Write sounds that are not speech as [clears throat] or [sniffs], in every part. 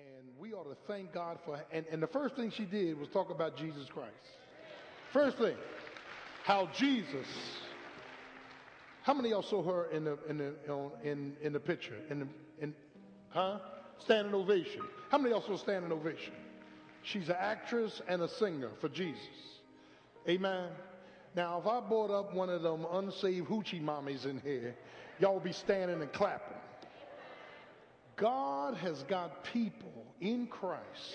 And we ought to thank God for and, and the first thing she did was talk about Jesus Christ. First thing, how Jesus. How many of y'all saw her in the in the in in the picture in the in huh standing ovation? How many of y'all saw standing ovation? She's an actress and a singer for Jesus. Amen. Now, if I brought up one of them unsaved hoochie mommies in here, y'all would be standing and clapping. God has got people in Christ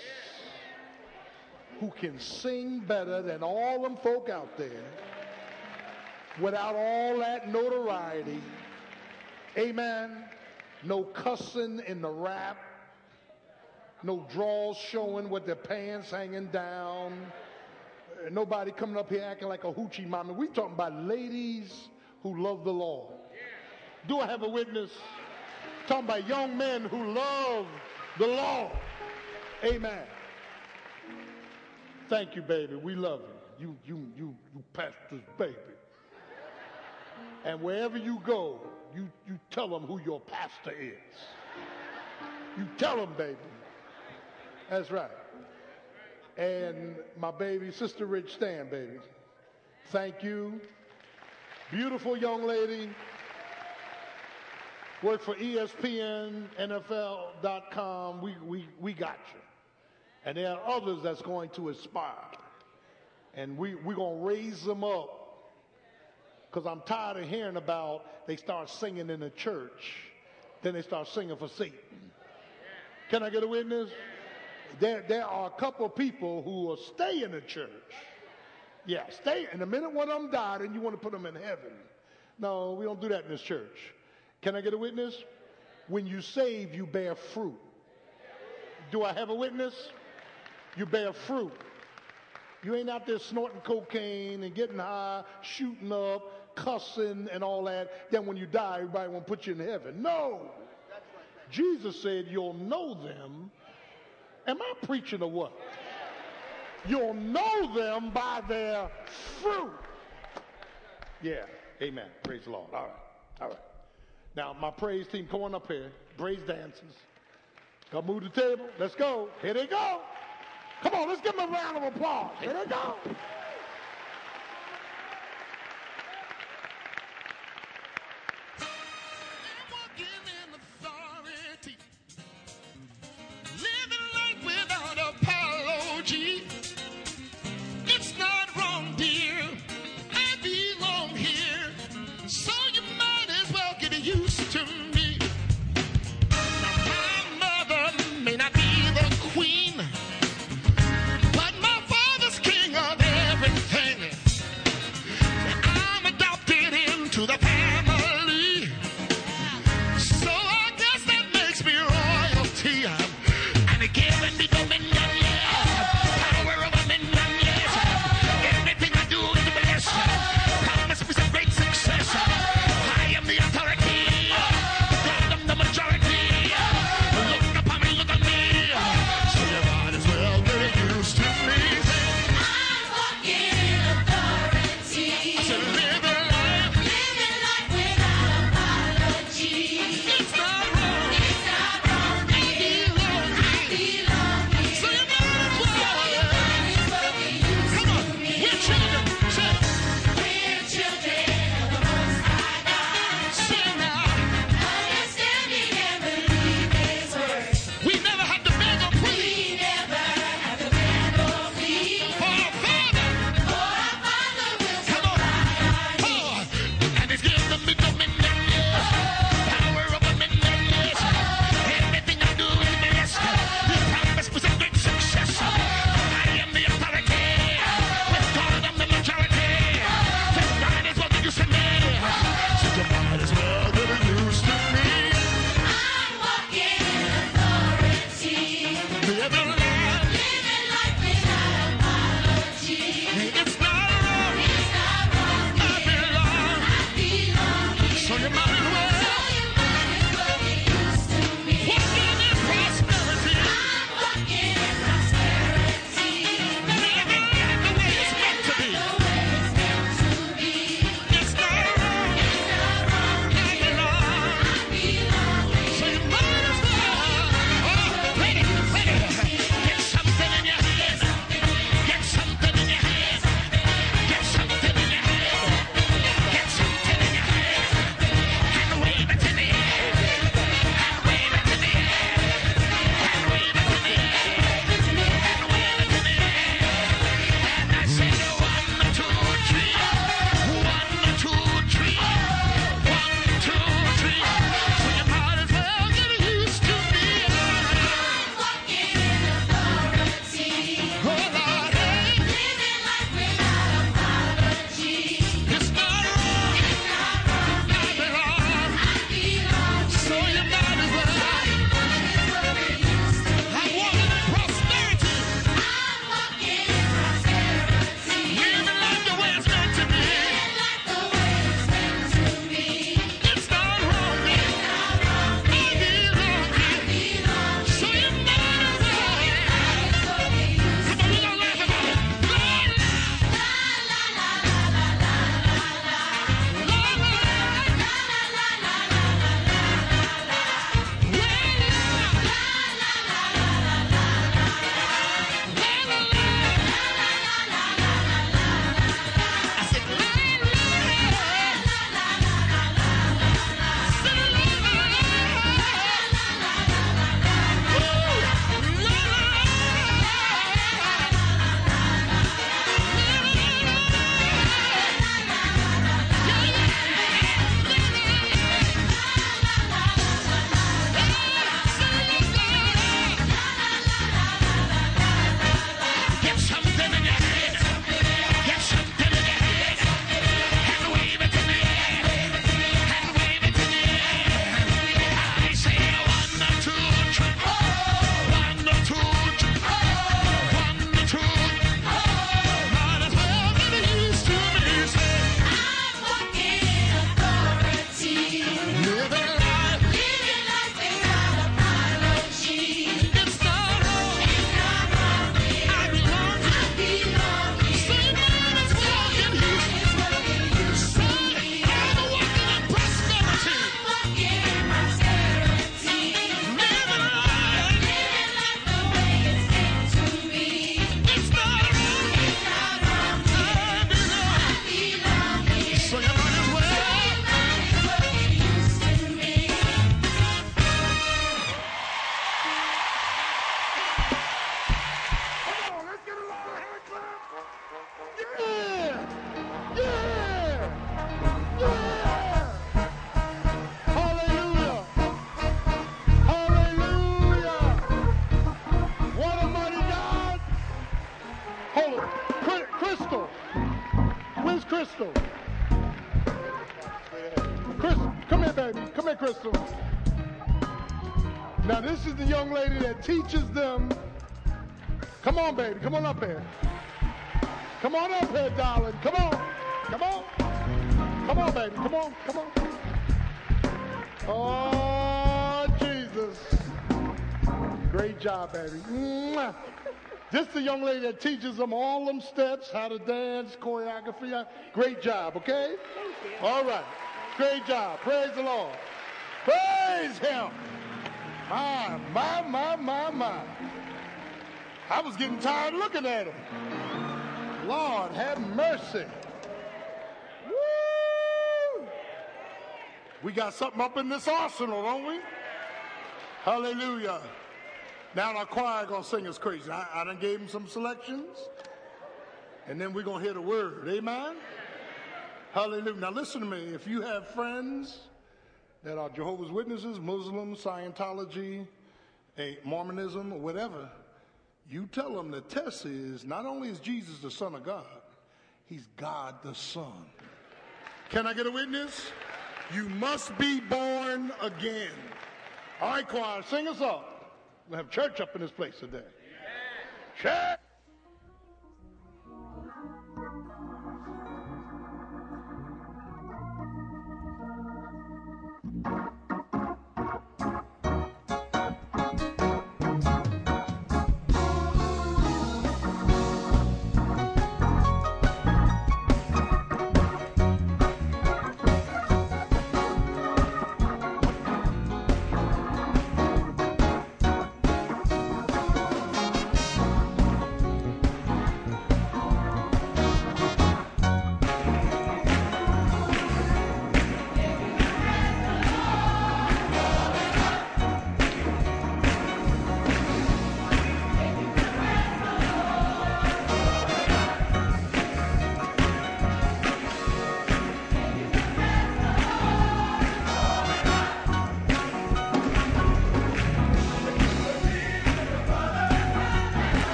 who can sing better than all them folk out there without all that notoriety. Amen. No cussing in the rap. No draws showing with their pants hanging down. Nobody coming up here acting like a hoochie mama. We talking about ladies who love the Lord. Do I have a witness? Talking about young men who love the Lord. Amen. Thank you, baby. We love you. You, you, you, you pastor's baby. And wherever you go, you, you tell them who your pastor is. You tell them, baby. That's right. And my baby, Sister Rich Stan, baby. Thank you. Beautiful young lady. Work for ESPN, NFL.com. We, we, we got you. And there are others that's going to aspire. And we, we're going to raise them up. Because I'm tired of hearing about they start singing in the church, then they start singing for Satan. Can I get a witness? There, there are a couple people who will stay in the church. Yeah, stay. And the minute one of them died, and you want to put them in heaven. No, we don't do that in this church. Can I get a witness? When you save, you bear fruit. Do I have a witness? You bear fruit. You ain't out there snorting cocaine and getting high, shooting up, cussing and all that. Then when you die, everybody won't put you in heaven. No. Jesus said you'll know them. Am I preaching or what? You'll know them by their fruit. Yeah. Amen. Praise the Lord. All right. All right. Now, my praise team, come on up here. Praise dancers. Come move the table. Let's go. Here they go. Come on, let's give them a round of applause. Here they go. Teaches them. Come on, baby. Come on up here. Come on up here, darling. Come on. Come on. Come on, baby. Come on. Come on. Oh, Jesus. Great job, baby. Mwah. This is the young lady that teaches them all them steps, how to dance, choreography. Great job, okay? All right. Great job. Praise the Lord. Praise Him. My, my, my, my. I was getting tired looking at him. Lord, have mercy. Woo! We got something up in this arsenal, don't we? Hallelujah. Now our choir gonna sing us crazy. I, I done gave them some selections, and then we're gonna hear the word. Amen. Hallelujah. Now listen to me. If you have friends that are Jehovah's Witnesses, Muslims, Scientology, a Mormonism, or whatever, you tell them the test is not only is Jesus the Son of God, He's God the Son. Can I get a witness? You must be born again. All right, choir, sing us up. We'll have church up in this place today. Church!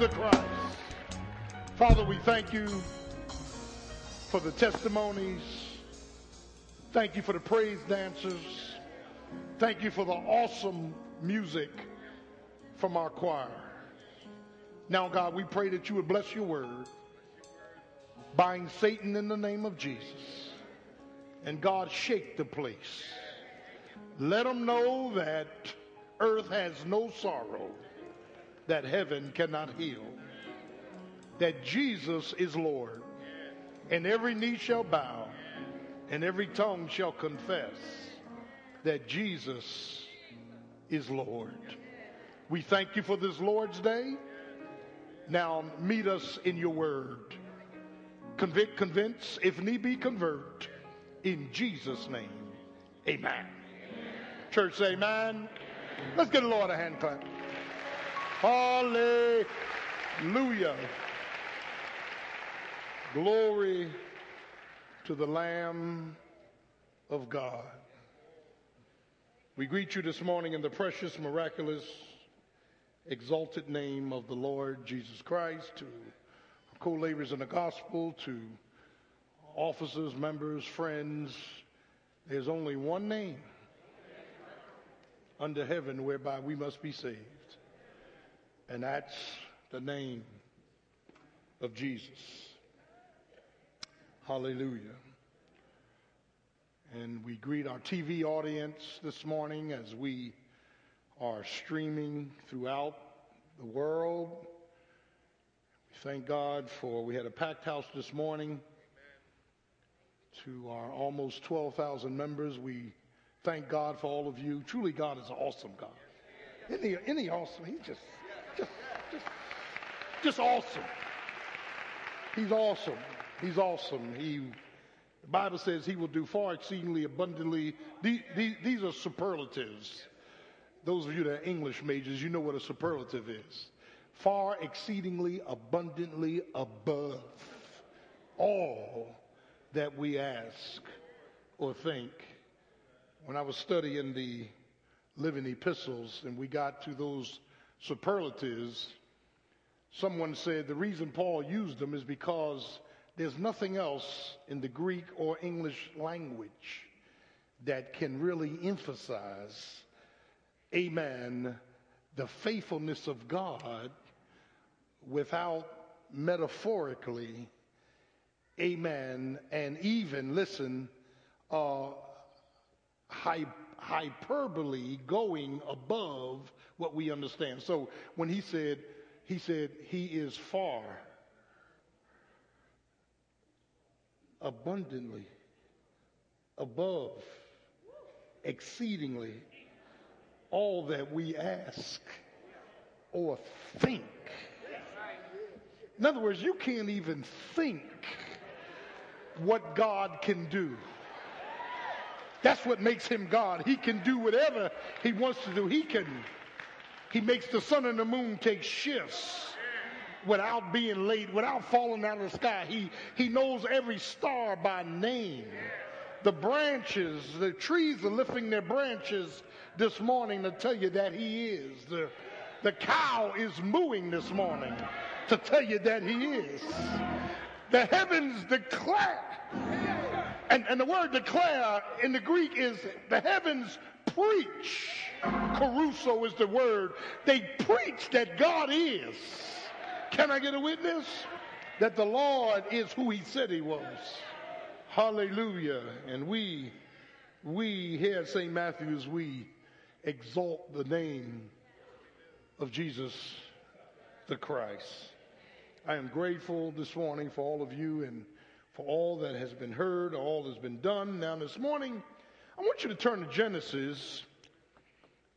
The Christ. Father, we thank you for the testimonies. Thank you for the praise dancers. Thank you for the awesome music from our choir. Now, God, we pray that you would bless your word, bind Satan in the name of Jesus, and God, shake the place. Let them know that earth has no sorrow that heaven cannot heal, that Jesus is Lord, and every knee shall bow, and every tongue shall confess that Jesus is Lord. We thank you for this Lord's Day. Now meet us in your word. Convict, convince, if need be, convert. In Jesus' name, amen. Church, amen. Let's get the Lord a hand clap. Hallelujah. Glory to the Lamb of God. We greet you this morning in the precious, miraculous, exalted name of the Lord Jesus Christ, to co laborers in the gospel, to officers, members, friends. There's only one name under heaven whereby we must be saved, and that's the name of Jesus. Hallelujah. And we greet our TV audience this morning as we are streaming throughout the world. We thank God for, we had a packed house this morning. To our almost 12,000 members, we thank God for all of you. Truly, God is an awesome God. Isn't he, isn't he awesome? He's just, just, just, just awesome. He's awesome. He's awesome. He, the Bible says he will do far exceedingly abundantly. These, these, these are superlatives. Those of you that are English majors, you know what a superlative is. Far exceedingly abundantly above all that we ask or think. When I was studying the living epistles and we got to those superlatives, someone said the reason Paul used them is because there's nothing else in the Greek or English language that can really emphasize, amen, the faithfulness of God without metaphorically, amen, and even, listen, uh, hyperbole going above what we understand. So when he said, he said, he is far abundantly above exceedingly all that we ask or think. In other words, you can't even think what God can do. That's what makes him God. He can do whatever he wants to do. He can, he makes the sun and the moon take shifts without being late, without falling out of the sky. He, he knows every star by name. The branches, the trees are lifting their branches this morning to tell you that he is. The, the cow is mooing this morning to tell you that he is. The heavens declare and, and the word declare in the Greek is the heavens preach. kerusso is the word. They preach that God is. Can I get a witness? That the Lord is who he said he was. Hallelujah. And we, we here at St. Matthew's, we exalt the name of Jesus the Christ. I am grateful this morning for all of you and for all that has been heard, all that's been done. Now, this morning, I want you to turn to Genesis.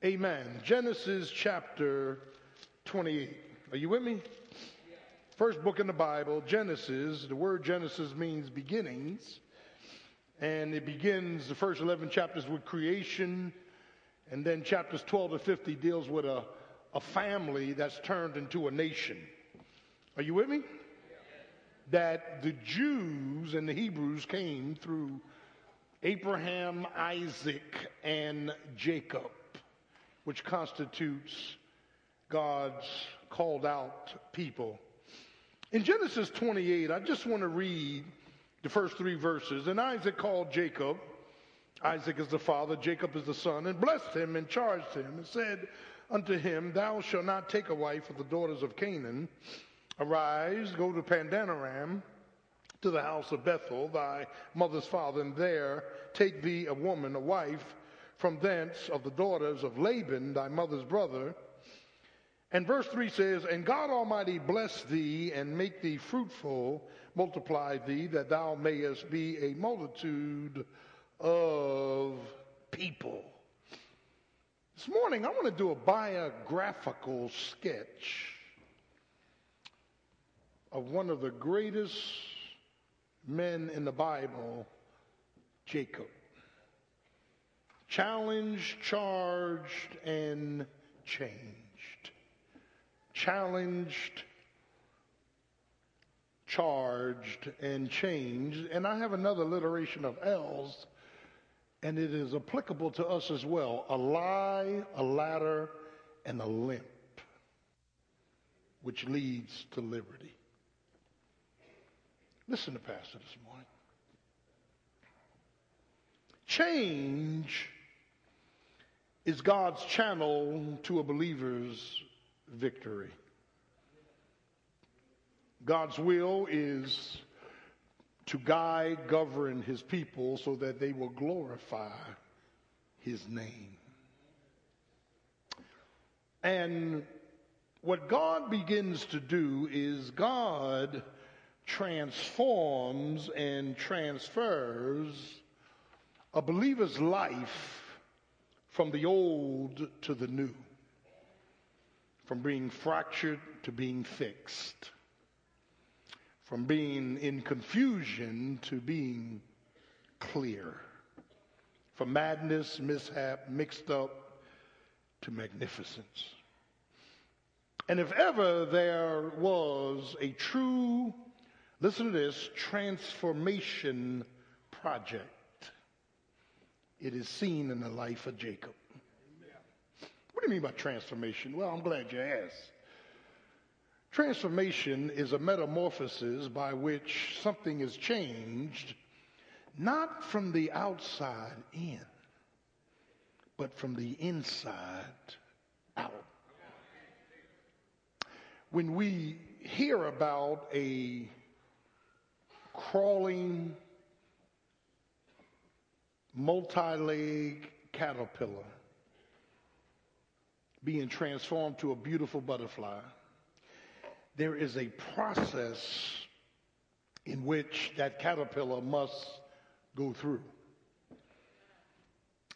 Amen. Genesis chapter 28. Are you with me? First book in the Bible, Genesis. The word Genesis means beginnings. And it begins the first 11 chapters with creation. And then chapters 12 to 50 deals with a, a family that's turned into a nation. Are you with me? That the Jews and the Hebrews came through Abraham, Isaac, and Jacob. which constitutes God's called out people. In Genesis 28, I just want to read the first three verses. And Isaac called Jacob. Isaac is the father, Jacob is the son, and blessed him and charged him and said unto him, Thou shalt not take a wife of the daughters of Canaan. Arise, go to Padanaram, to the house of Bethuel, thy mother's father, and there take thee a woman, a wife, from thence of the daughters of Laban, thy mother's brother. And verse 3 says, And God Almighty bless thee and make thee fruitful, multiply thee, that thou mayest be a multitude of people. This morning, I want to do a biographical sketch of one of the greatest men in the Bible, Jacob. Challenged, charged, and changed. Challenged, charged, and changed. And I have another alliteration of L's, and it is applicable to us as well. A lie, a ladder, and a limp, which leads to liberty. Listen to Pastor this morning. Change is God's channel to a believer's victory. God's will is to guide, govern his people so that they will glorify his name. And what God begins to do is God transforms and transfers a believer's life from the old to the new, from being fractured to being fixed, from being in confusion to being clear, from madness, mishap, mixed up to magnificence. And if ever there was a true Listen to this transformation project. It is seen in the life of Jacob. What do you mean by transformation? Well, I'm glad you asked. Transformation is a metamorphosis by which something is changed, not from the outside in, but from the inside out. When we hear about a crawling, multi legged caterpillar being transformed to a beautiful butterfly. There is a process in which that caterpillar must go through.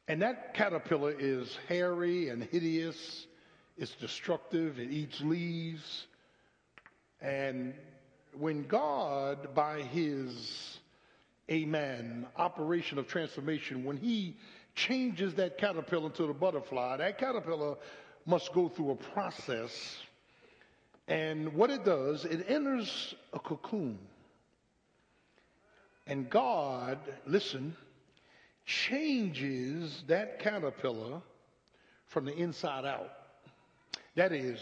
And that caterpillar is hairy and hideous. It's destructive. It eats leaves. And when God, by his, amen, operation of transformation, when he changes that caterpillar into the butterfly, that caterpillar must go through a process. And what it does, it enters a cocoon. And God, listen, changes that caterpillar from the inside out. That is,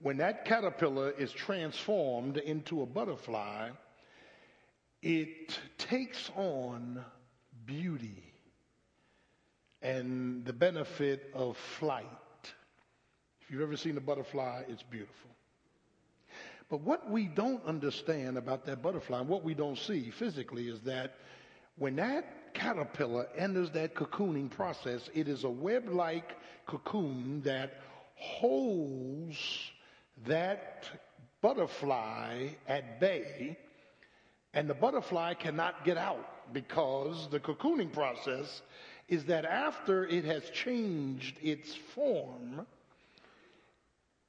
when that caterpillar is transformed into a butterfly, it takes on beauty and the benefit of flight. If you've ever seen a butterfly, it's beautiful. But what we don't understand about that butterfly, and what we don't see physically, is that when that caterpillar enters that cocooning process, it is a web like cocoon that holds that butterfly at bay, and the butterfly cannot get out because the cocooning process is that after it has changed its form,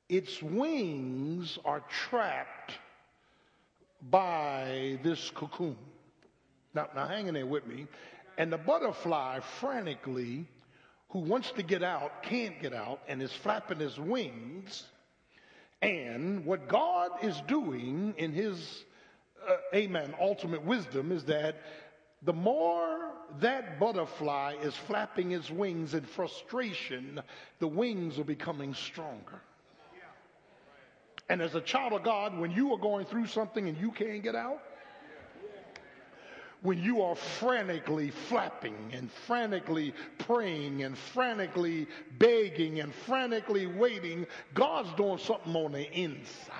its wings are trapped by this cocoon. Now, now hang in there with me. And the butterfly frantically, who wants to get out, can't get out, and is flapping his wings and what God is doing in his, uh, amen, ultimate wisdom is that the more that butterfly is flapping its wings in frustration, the wings are becoming stronger. And as a child of God, when you are going through something and you can't get out, when you are frantically flapping and frantically praying and frantically begging and frantically waiting, God's doing something on the inside.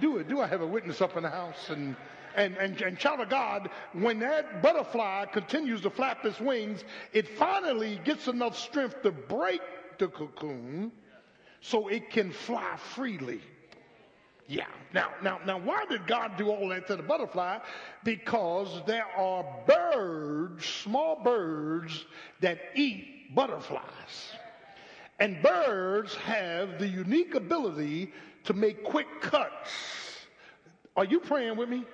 Do it. Do I have a witness up in the house? And and, and, and child of God, when that butterfly continues to flap its wings, it finally gets enough strength to break the cocoon so it can fly freely. Yeah. Now, now, now, why did God do all that to the butterfly? Because there are birds, small birds, that eat butterflies. And birds have the unique ability to make quick cuts. Are you praying with me?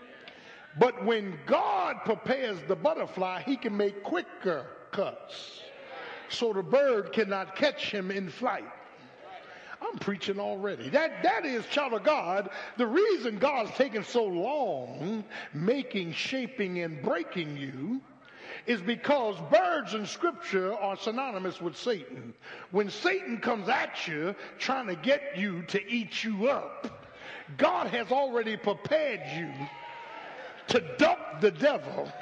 But when God prepares the butterfly, he can make quicker cuts so the bird cannot catch him in flight. I'm preaching already. That, that is, child of God, the reason God's taken so long making, shaping, and breaking you is because birds in scripture are synonymous with Satan. When Satan comes at you trying to get you to eat you up, God has already prepared you to duck the devil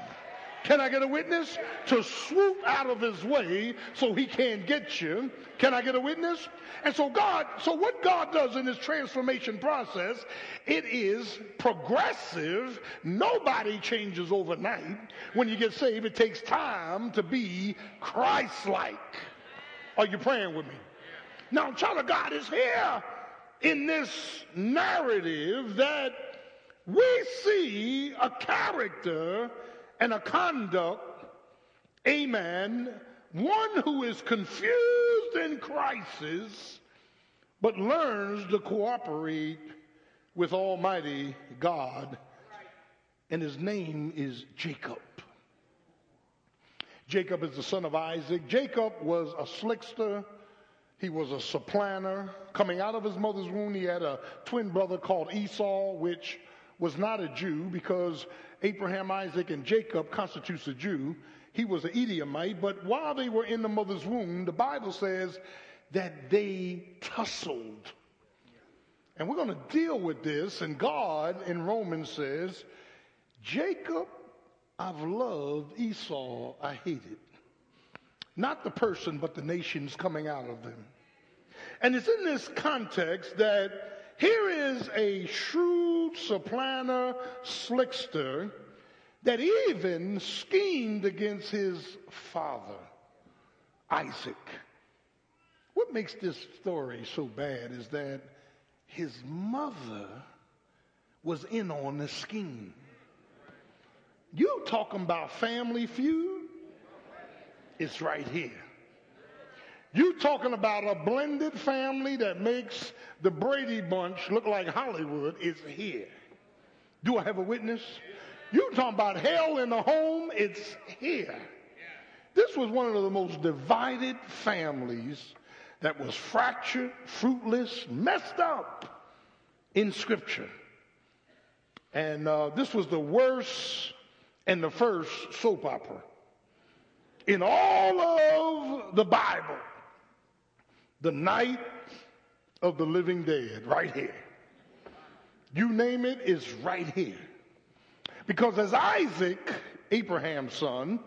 can I get a witness? To swoop out of his way so he can't get you. Can I get a witness? And so God, so what God does in this transformation process, it is progressive. Nobody changes overnight. When you get saved, it takes time to be Christ-like. Are you praying with me? Now, child of God is here in this narrative that we see a character and a conduct, amen, one who is confused in crisis, but learns to cooperate with Almighty God, and his name is Jacob. Jacob is the son of Isaac. Jacob was a slickster. He was a supplanter. Coming out of his mother's womb, he had a twin brother called Esau, which was not a Jew because Abraham, Isaac, and Jacob constitutes a Jew. He was an Edomite, but while they were in the mother's womb, the Bible says that they tussled. And we're going to deal with this, and God in Romans says, Jacob I've loved, Esau I hated. Not the person, but the nations coming out of them. And it's in this context that here is a shrewd supplanter, slickster, that even schemed against his father, Isaac. What makes this story so bad is that his mother was in on the scheme. You talking about family feud? It's right here. You talking about a blended family that makes the Brady Bunch look like Hollywood is here. Do I have a witness? You talking about hell in the home? It's here. This was one of the most divided families that was fractured, fruitless, messed up in Scripture. And uh, this was the worst and the first soap opera in all of the Bible the night of the living dead, right here. You name it, it's right here. Because as Isaac, Abraham's son,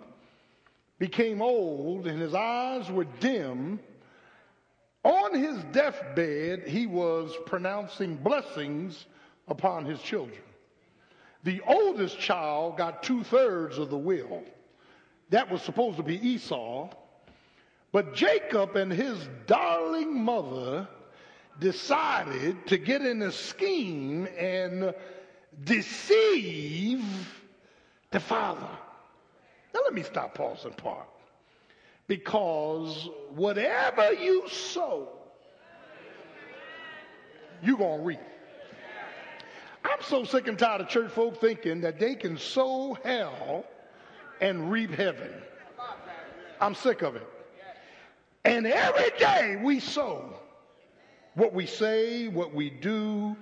became old and his eyes were dim, on his deathbed, he was pronouncing blessings upon his children. The oldest child got two thirds of the will. That was supposed to be Esau. But Jacob and his darling mother decided to get in a scheme and deceive the father. Now let me stop, pause, and park. Because whatever you sow, you're going to reap. I'm so sick and tired of church folk thinking that they can sow hell and reap heaven. I'm sick of it. And every day we sow what we say, what we do,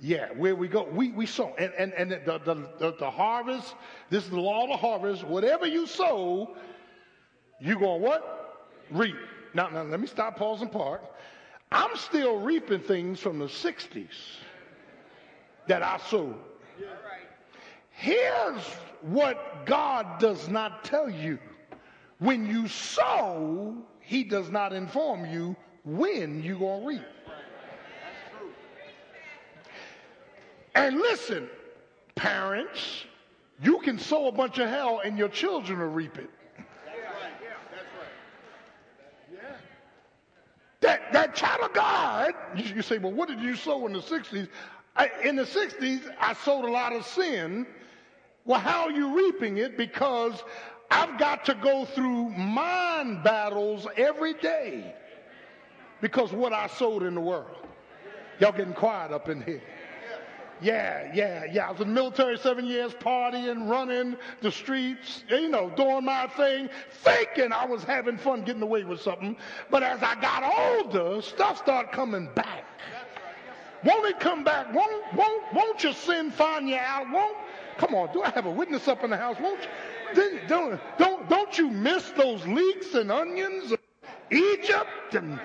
Yeah, where we go, we, we sow. And, and, and the, the, the, the harvest, this is the law of the harvest. Whatever you sow, you're going what? Reap. Now, now, let me stop, pause, and park. I'm still reaping things from the 60s that I sowed. Here's what God does not tell you. When you sow, he does not inform you when you're going to reap. And listen, parents, you can sow a bunch of hell and your children will reap it. That's right. That's right. Yeah. That, that child of God, you, you say, well, what did you sow in the 60s? I, in the 60s, I sowed a lot of sin. Well, how are you reaping it? Because I've got to go through mind battles every day because what I sowed in the world. Y'all getting quiet up in here. Yeah, yeah, yeah. I was in the military seven years, partying, running the streets, you know, doing my thing, thinking I was having fun getting away with something. But as I got older, stuff started coming back. Won't it come back? Won't, won't, won't your sin find you out? Won't, come on, do I have a witness up in the house? Won't you, don't, don't, don't you miss those leeks and onions of Egypt and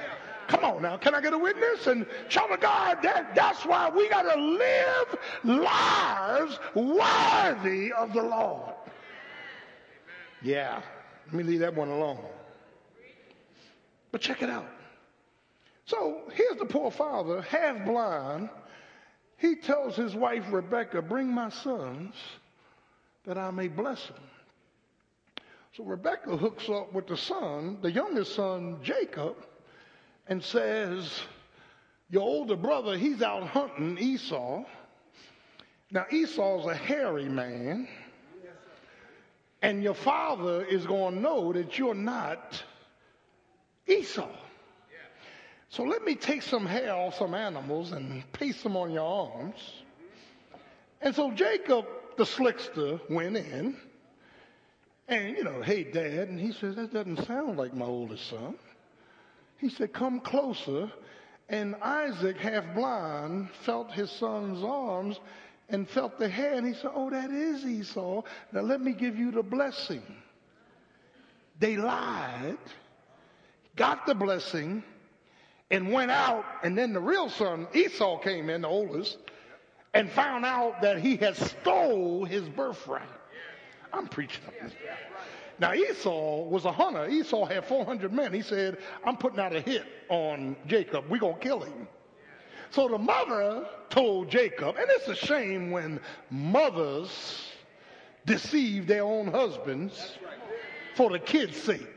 Come on now, can I get a witness? And child of God, that, that's why we got to live lives worthy of the Lord. Yeah, let me leave that one alone. But check it out. So here's the poor father, half blind. He tells his wife Rebecca, Bring my sons that I may bless them. So Rebecca hooks up with the son, the youngest son, Jacob, and says, Your older brother, he's out hunting Esau. Now, Esau's a hairy man, and your father is going to know that you're not Esau. So let me take some hair off some animals and paste them on your arms. And so Jacob, the slickster, went in. And, you know, hey, Dad. And he says, that doesn't sound like my oldest son. He said, Come closer. And Isaac, half blind, felt his son's arms and felt the hair. And he said, Oh, that is Esau. Now let me give you the blessing. They lied, got the blessing, and went out. And then the real son, Esau, came in, the oldest, and found out that he had stole his birthright. I'm preaching. Now, Esau was a hunter. Esau had 400 men. He said, I'm putting out a hit on Jacob. We're going to kill him. So the mother told Jacob, and it's a shame when mothers deceive their own husbands for the kids' sake.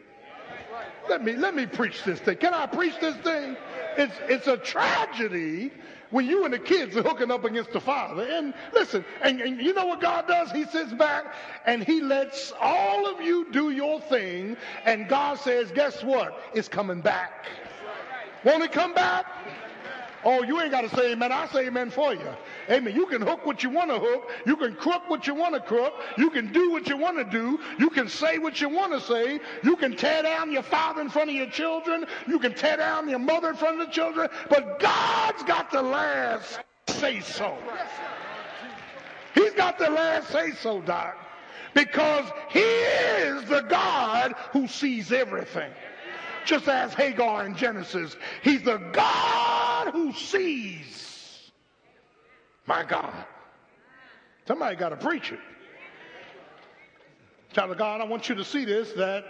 Let me, let me preach this thing. Can I preach this thing? It's, it's a tragedy when you and the kids are hooking up against the father. And listen, and, and, you know what God does? He sits back and he lets all of you do your thing. And God says, guess what? It's coming back. Won't it come back? Oh, you ain't got to say amen. I say amen for you. Amen. You can hook what you want to hook. You can crook what you want to crook. You can do what you want to do. You can say what you want to say. You can tear down your father in front of your children. You can tear down your mother in front of the children. But God's got the last say so. He's got the last say so, Doc. Because he is the God who sees everything just as Hagar in Genesis. He's the God who sees. My God. Somebody got to preach it. Child of God, I want you to see this that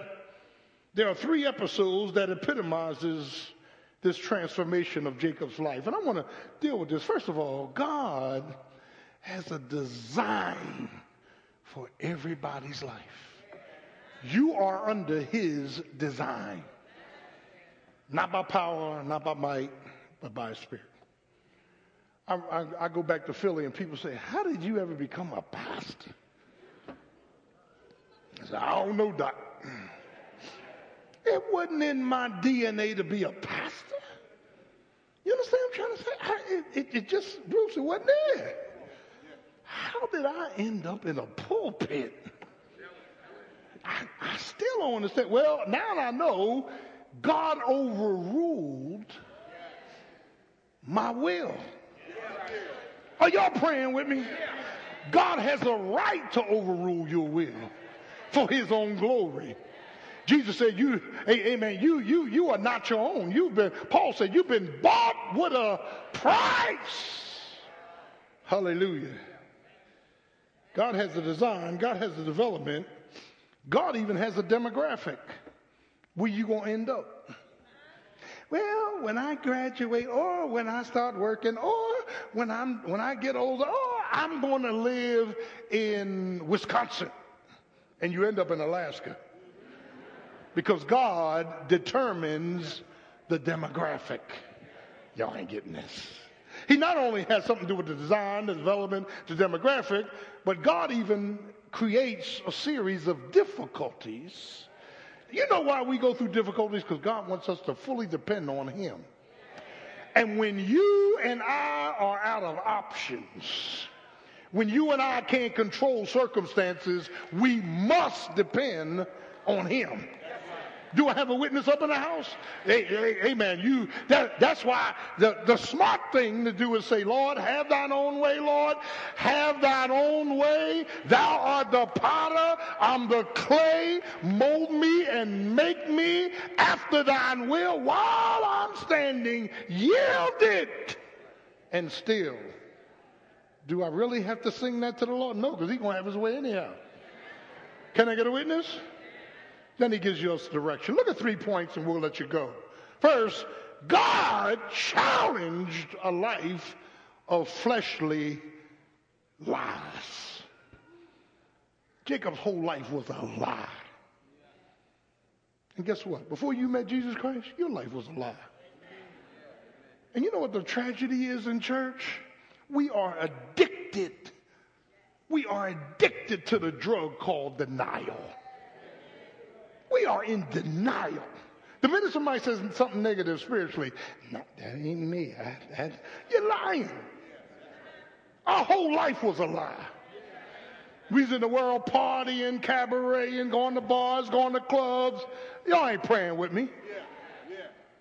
there are three episodes that epitomizes this transformation of Jacob's life. And I want to deal with this. First of all, God has a design for everybody's life. You are under his design. Not by power, not by might, but by spirit. I, I, I, go back to Philly and people say, How did you ever become a pastor? I said, I don't know, Doc. It wasn't in my DNA to be a pastor. You understand what I'm trying to say? I, it, it, it just, Bruce, it wasn't there. How did I end up in a pulpit? I, I still don't understand. Well, now I know God overruled my will. Are y'all praying with me? God has a right to overrule your will for his own glory. Jesus said, "You, amen. You, you, you are not your own. You've been." Paul said, "You've been bought with a price." Hallelujah. God has a design. God has a development. God even has a demographic. Where you gonna end up? Well, when I graduate, or when I start working, or when I'm when I get older, or I'm going to live in Wisconsin, and you end up in Alaska because God determines the demographic. Y'all ain't getting this. He not only has something to do with the design, the development, the demographic, but God even creates a series of difficulties. You know why we go through difficulties? Because God wants us to fully depend on Him. And when you and I are out of options, when you and I can't control circumstances, we must depend on Him. Do I have a witness up in the house? Amen. You that, that's why the, the smart thing to do is say, Lord, have thine own way, Lord. Have thine own way. Thou art the potter. I'm the clay. Mold me and make me after thine will while I'm standing yielded and still. Do I really have to sing that to the Lord? No, because he's going to have his way anyhow. Can I get a witness? Then he gives you us direction. Look at three points and we'll let you go. First, God challenged a life of fleshly lies. Jacob's whole life was a lie. And guess what? Before you met Jesus Christ, your life was a lie. And you know what the tragedy is in church? We are addicted. We are addicted to the drug called denial. We are in denial. The minute somebody says something negative spiritually, no, that ain't me. I, that, you're lying. Our whole life was a lie. We was in the world partying, cabareting, going to bars, going to clubs. Y'all ain't praying with me.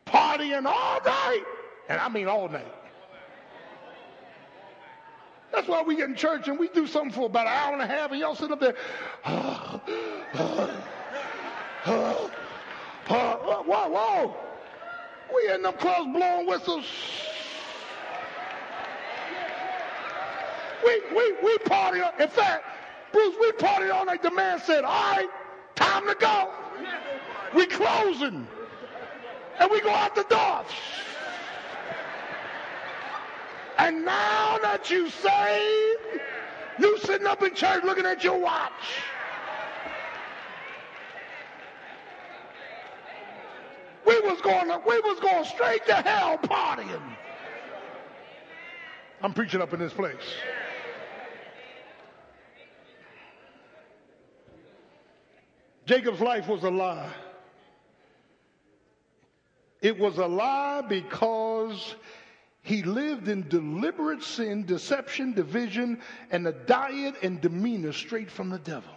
Partying all night. And I mean all night. That's why we get in church and we do something for about an hour and a half and y'all sit up there. [sighs] [sighs] [sighs] whoa, whoa. We in them clubs blowing whistles. We, we, we party. In fact, Bruce, we party all night. The man said, all right, time to go. We closing. And we go out the door. And now that you saved, you sitting up in church looking at your watch. We was going to, we was going straight to hell partying. I'm preaching up in this place. Jacob's life was a lie. It was a lie because he lived in deliberate sin, deception, division, and a diet and demeanor straight from the devil.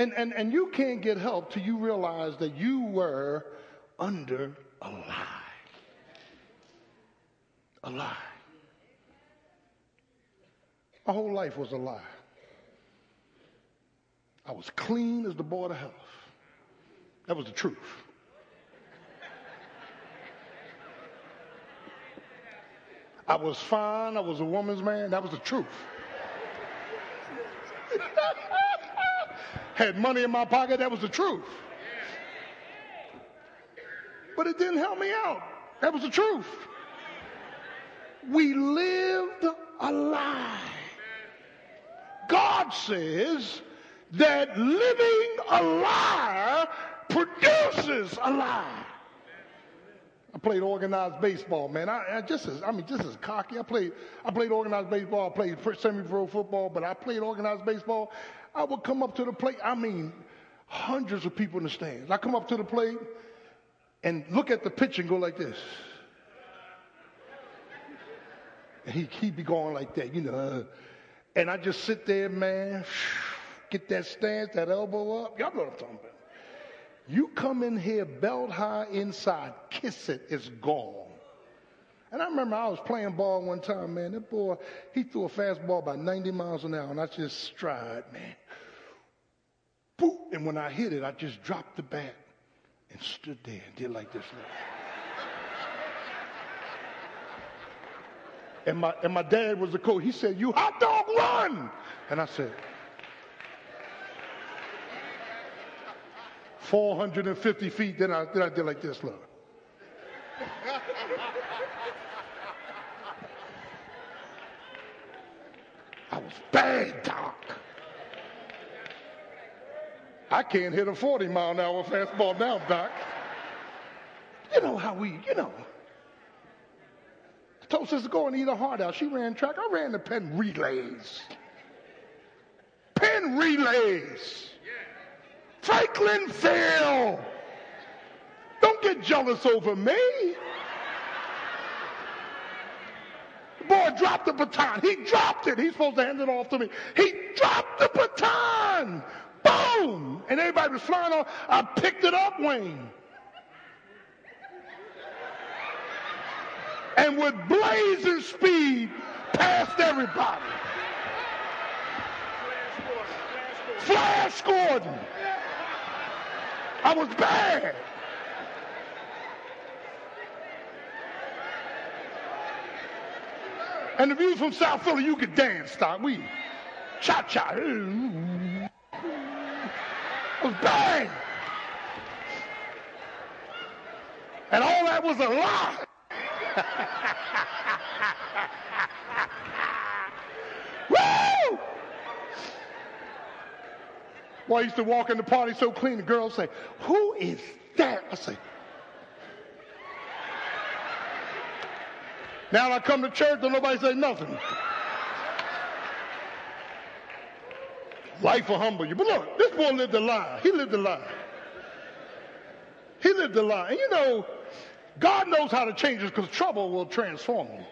And, and, and you can't get help till you realize that you were under a lie. A lie. My whole life was a lie. I was clean as the board of health. That was the truth. I was fine. I was a woman's man. That was the truth. [laughs] Had money in my pocket. That was the truth. But it didn't help me out. That was the truth. We lived a lie. God says that living a lie produces a lie. I played organized baseball, man. I, I, just as I mean, just as cocky. I played I played organized baseball. I played semi-pro football, but I played organized baseball. I would come up to the plate. I mean, hundreds of people in the stands. I come up to the plate and look at the pitch and go like this. And he he'd be going like that, you know. Uh, and I just sit there, man. [sniffs] Get that stance, that elbow up. Y'all know what I'm talking about. You come in here belt high inside, kiss it, it's gone. And I remember I was playing ball one time, man. That boy, he threw a fastball about 90 miles an hour, and I just stride, man. Boop. And when I hit it, I just dropped the bat and stood there and did like this. and my, and my dad was the coach. He said, You hot dog, run! And I said, 450 feet. Then I, then I did like this, look. I was bad, Doc. I can't hit a 40 mile an hour fastball now, Doc. You know how we, you know. I told sister go and eat her heart out. She ran track. I ran the Penn Relays. Penn Relays. Franklin Field. Don't get jealous over me. The boy dropped the baton. He dropped it. He's supposed to hand it off to me. He dropped the baton. Boom! And everybody was flying off. I picked it up, Wayne. And with blazing speed, passed everybody. Flash Gordon. I was bad. And if you from South Philly, you could dance, stop. We cha cha. Bad. And all that was a lie. [laughs] Woo! I used to walk in the party so clean, the girls say, Who is that? I say, Now I come to church and nobody say nothing. Life will humble you. But look, this boy lived a lie. He lived a lie. He lived a lie. And you know, God knows how to change us because trouble will transform you.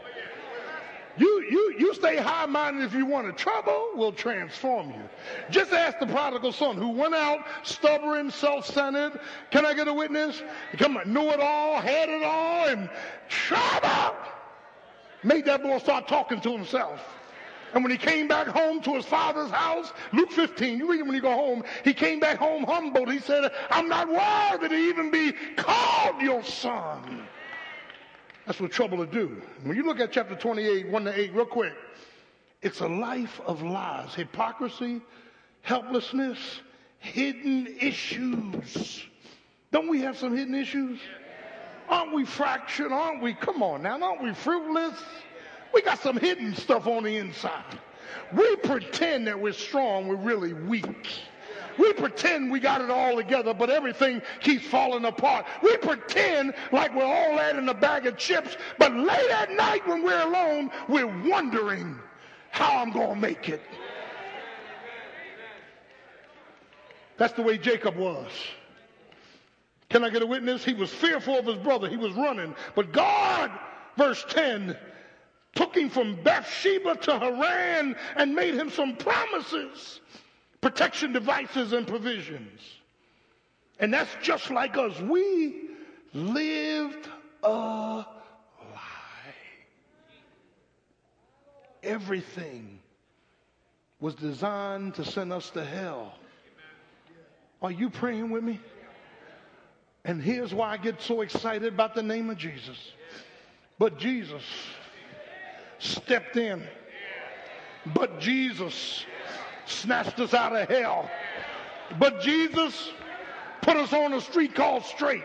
You, you, you stay high minded if you want to. Trouble will transform you. Just ask the prodigal son who went out stubborn, self centered. Can I get a witness? Come on, knew it all, had it all, and trouble made that boy start talking to himself. And when he came back home to his father's house, Luke 15, you read it when you go home, he came back home humbled. He said, I'm not worthy to even be called your son. That's what trouble will do. When you look at chapter 28, 1 to 8, real quick, it's a life of lies, hypocrisy, helplessness, hidden issues. Don't we have some hidden issues? Aren't we fractured? Aren't we? Come on now, aren't we fruitless? We got some hidden stuff on the inside. We pretend that we're strong, we're really weak. We pretend we got it all together, but everything keeps falling apart. We pretend like we're all that in a bag of chips, but late at night when we're alone, we're wondering how I'm going to make it. That's the way Jacob was. Can I get a witness? He was fearful of his brother. He was running. But God, verse 10, took him from Bathsheba to Haran and made him some promises, protection devices, and provisions. And that's just like us. We lived a lie. Everything was designed to send us to hell. Are you praying with me? And here's why I get so excited about the name of Jesus. But Jesus stepped in. But Jesus snatched us out of hell. But Jesus put us on a street called straight.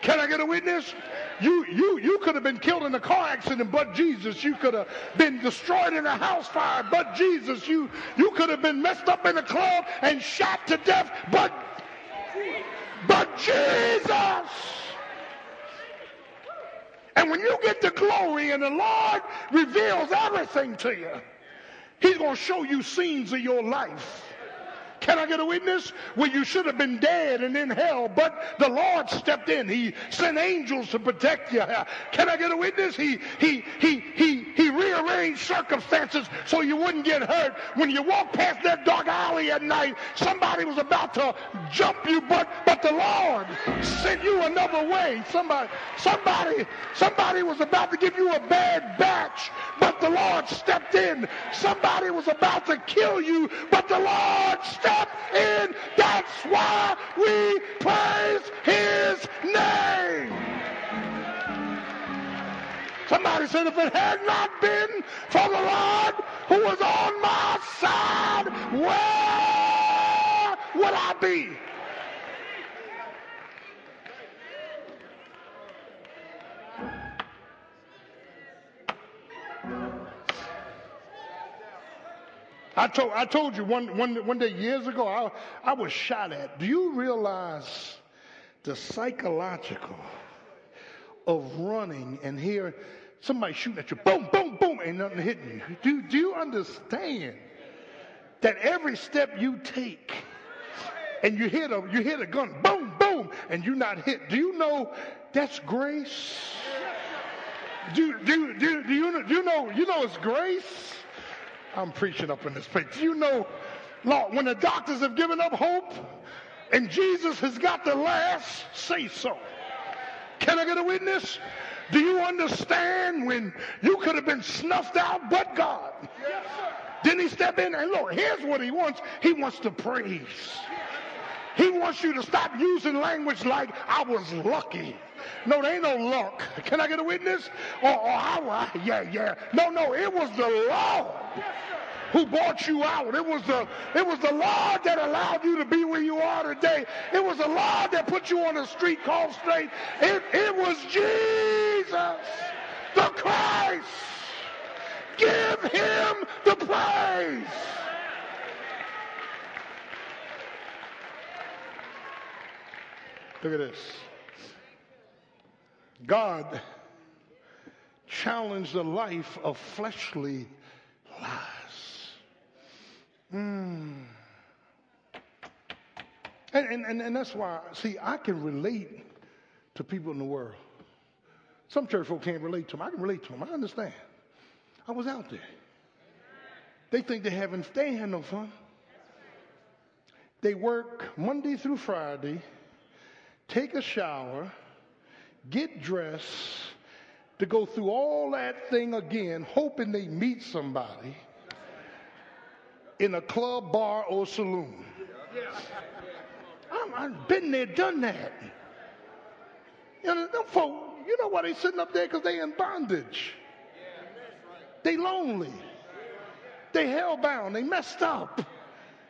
Can I get a witness? You, you, you could have been killed in a car accident, but Jesus. You could have been destroyed in a house fire, but Jesus. You, you could have been messed up in a club and shot to death, but, but Jesus. And when you get the glory and the Lord reveals everything to you, He's going to show you scenes of your life. Can I get a witness? Where you should have been dead and in hell, but the Lord stepped in. He sent angels to protect you. Can I get a witness? He he he he he rearranged circumstances so you wouldn't get hurt. When you walk past that dark alley at night, somebody was about to jump you, but but the Lord sent you another way. Somebody, somebody, somebody was about to give you a bad batch, but the Lord stepped in. Somebody was about to kill you, but the Lord stepped in. That's why we praise his name. Somebody said, if it had not been for the Lord who was on my side, where would I be? I told, I told you one, one, one day years ago, I, I was shot at. Do you realize the psychological of running and hear somebody shooting at you, boom, boom, boom, ain't nothing hitting you? Do, do you understand that every step you take and you hit a, you hit a gun, boom, boom, and you're not hit, do you know that's grace? Do, do, do, do, you, do you know, you know it's grace? I'm preaching up in this place. Do you know, Lord, when the doctors have given up hope and Jesus has got the last say so. Can I get a witness? Do you understand when you could have been snuffed out but God? Yes, Didn't he step in and look, here's what he wants. He wants to praise. He wants you to stop using language like I was lucky. No, there ain't no luck. Can I get a witness? Or, or I, uh, yeah, yeah. No, no, it was the Lord who bought you out. It was the it was the Lord that allowed you to be where you are today. It was the Lord that put you on a street called straight. It, it was Jesus, the Christ. Give him the praise. Look at this. God challenged the life of fleshly lies. Mm. And, and, and, and that's why, see, I can relate to people in the world. Some church folk can't relate to them. I can relate to them. I understand. I was out there. They think they haven't, they ain't had no fun. They work Monday through Friday, take a shower, get dressed, to go through all that thing again, hoping they meet somebody in a club, bar, or saloon. I'm, I've been there, done that. You know, them folk, you know why they sitting up there? Because they in bondage. They lonely. They hellbound. They messed up.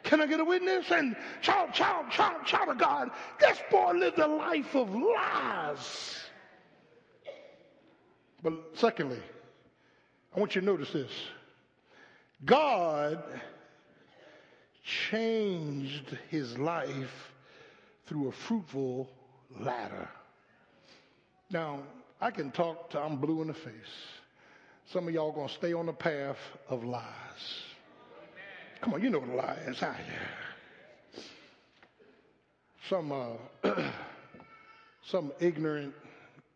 Can I get a witness? And child, child, child, child of God, this boy lived a life of lies. But secondly, I want you to notice this. God changed his life through a fruitful ladder. Now, I can talk till I'm blue in the face. Some of y'all gonna stay on the path of lies. Come on, you know the lies out here. Some uh, [clears throat] some ignorant,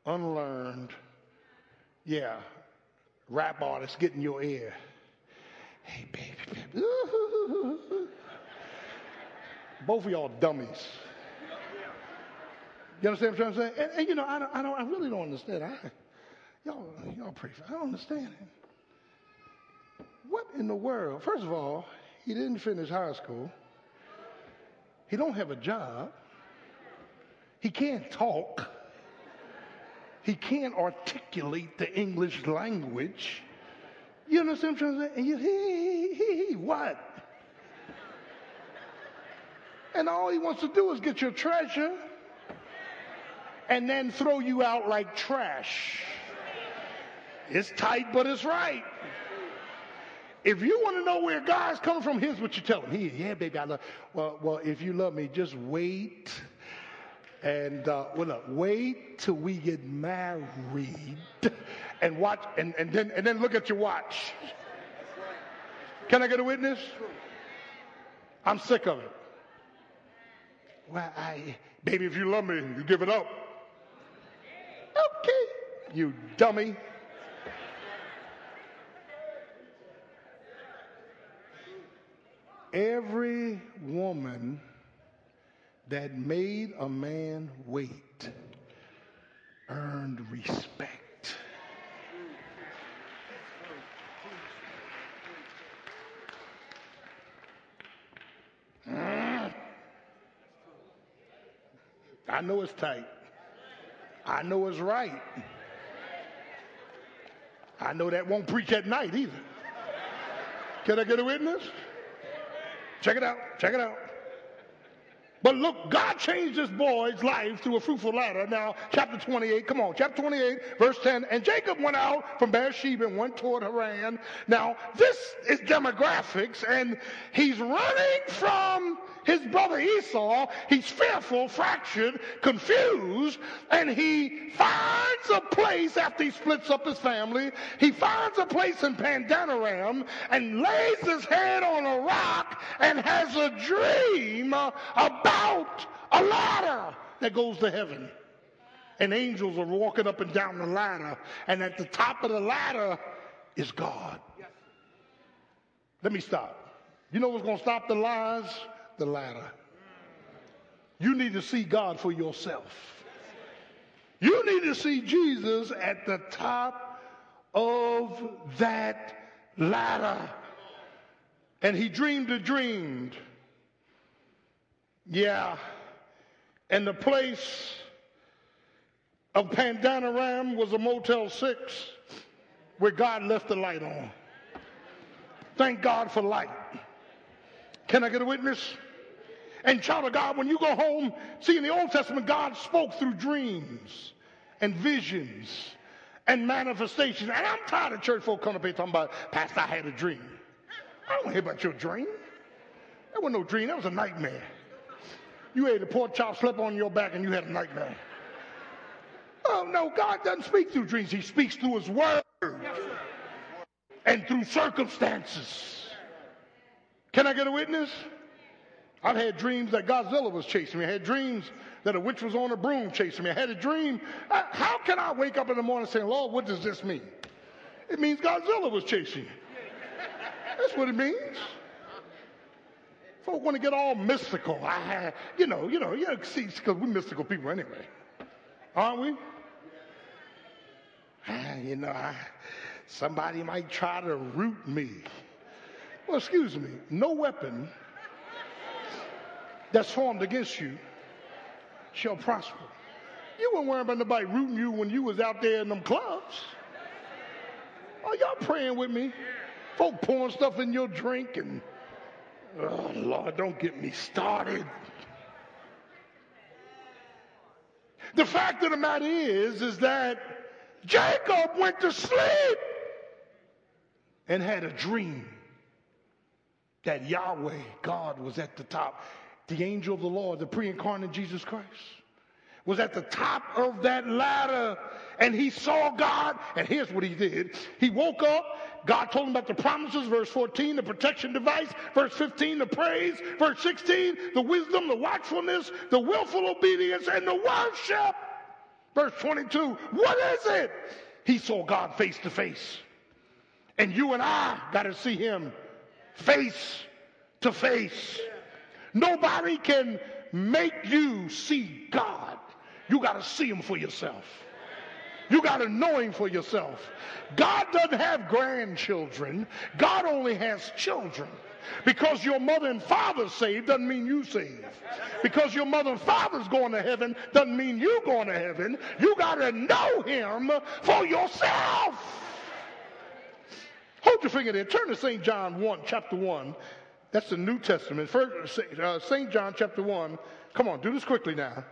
unlearned, yeah, rap artists get in your ear. Hey, baby, baby. [laughs] Both of y'all dummies. You understand what I'm saying? And, and you know, I don't, I don't, I really don't understand. I, y'all, y'all for. I don't understand it. What in the world? First of all, he didn't finish high school. He don't have a job. He can't talk. He can't articulate the English language. You understand what I'm trying to say? And you, he, he, he, what? And all he wants to do is get your treasure and then throw you out like trash. It's tight, but it's right. If you want to know where God's coming from, here's what you tell him. He, yeah, baby, I love. Well, well, if you love me, just wait and uh, well, look, wait till we get married and watch, and, and then and then look at your watch. Can I get a witness? I'm sick of it. Well, I, baby, if you love me, you give it up. Okay, you dummy. Every woman that made a man wait earned respect. I know it's tight. I know it's right. I know that won't preach at night either. Can I get a witness? Check it out. Check it out. But look, God changed this boy's life through a fruitful ladder. Now, chapter 28, come on, chapter 28, verse 10. And Jacob went out from Beersheba and went toward Haran. Now, this is demographics, and he's running from his brother Esau. He's fearful, fractured, confused, and he finds a place after he splits up his family. He finds a place in Padanaram and lays his head on a rock and has a dream about a ladder that goes to heaven. And angels are walking up and down the ladder, and at the top of the ladder is God. Let me stop. You know what's going to stop the lies? the ladder. You need to see God for yourself. You need to see Jesus at the top of that ladder. And he dreamed a dream. Yeah. And the place of Padanaram was a Motel 6 where God left the light on. Thank God for light. Can I get a witness? And child of God, when you go home, see in the Old Testament, God spoke through dreams and visions and manifestations. And I'm tired of church folk coming up here talking about, Pastor, I had a dream. I don't want to hear about your dream. That wasn't no dream, that was a nightmare. You ate a pork chop, slept on your back, and you had a nightmare. Oh, no, God doesn't speak through dreams. He speaks through His Word and through circumstances. Can I get a witness? I've had dreams that Godzilla was chasing me. I had dreams that a witch was on a broom chasing me. I had a dream. Uh, how can I wake up in the morning saying, Lord, what does this mean? It means Godzilla was chasing you. That's what it means. Folk want to get all mystical. I, you know, you know, know, see, because we're mystical people anyway, aren't we? Ah, you know, I, somebody might try to root me. Well, excuse me, no weapon that's formed against you shall prosper. You weren't worrying about nobody rooting you when you was out there in them clubs. Are y'all praying with me? Folk pouring stuff in your drink and, oh, Lord, don't get me started. The fact of the matter is, is that Jacob went to sleep and had a dream that Yahweh, God, was at the top the angel of the Lord, the pre incarnate Jesus Christ, was at the top of that ladder and he saw God. And here's what he did he woke up. God told him about the promises, verse 14, the protection device, verse 15, the praise, verse 16, the wisdom, the watchfulness, the willful obedience, and the worship. Verse 22, what is it? He saw God face to face. And you and I got to see him face to face. Nobody can make you see God. You got to see him for yourself. You got to know him for yourself. God doesn't have grandchildren. God only has children. Because your mother and father saved doesn't mean you saved. Because your mother and father's going to heaven doesn't mean you going to heaven. You got to know him for yourself. Hold your finger there. Turn to St. John 1, chapter 1. That's the New Testament. First, uh, St. John chapter 1. Come on, do this quickly now.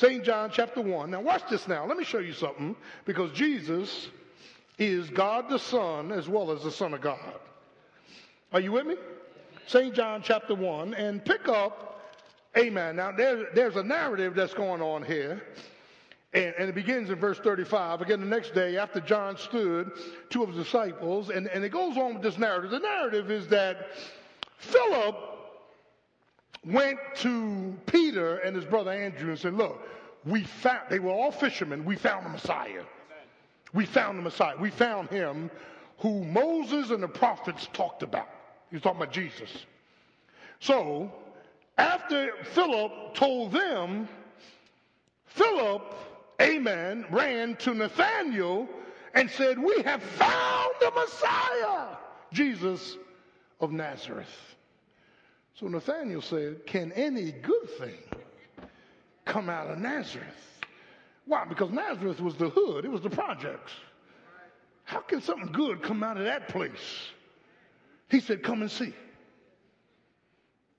St. John chapter 1. Now, watch this now. Let me show you something because Jesus is God the Son as well as the Son of God. Are you with me? St. John chapter 1. And pick up, amen. Now, there, there's a narrative that's going on here. And, and, it begins in verse 35. Again, the next day, after John stood, two of his disciples, and, and it goes on with this narrative. The narrative is that Philip went to Peter and his brother Andrew and said, Look, we found, they were all fishermen. We found the Messiah. We found the Messiah. We found him who Moses and the prophets talked about. He's talking about Jesus. So, after Philip told them, Philip, amen, ran to Nathanael and said, We have found the Messiah, Jesus of Nazareth. So Nathanael said, Can any good thing come out of Nazareth? Why? Because Nazareth was the hood, it was the projects. How can something good come out of that place? He said, Come and see.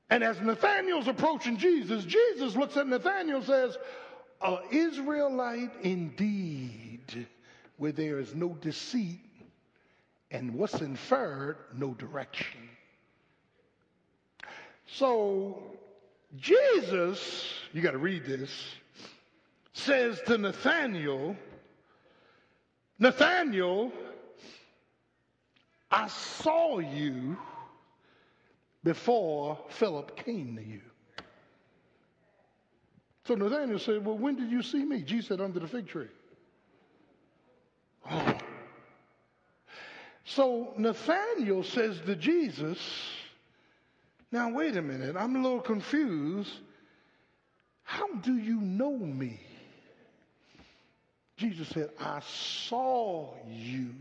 And as Nathanael's approaching Jesus, Jesus looks at Nathanael and says, An Israelite indeed, where there is no deceit and what's inferred, no direction. So Jesus, you got to read this, says to Nathanael, Nathanael, I saw you before Philip came to you. So Nathanael said, Well, when did you see me? Jesus said, Under the fig tree. Oh. So Nathanael says to Jesus, Now, wait a minute, I'm a little confused. How do you know me? Jesus said, I saw you